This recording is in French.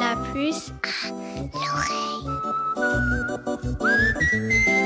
La puce à l'oreille.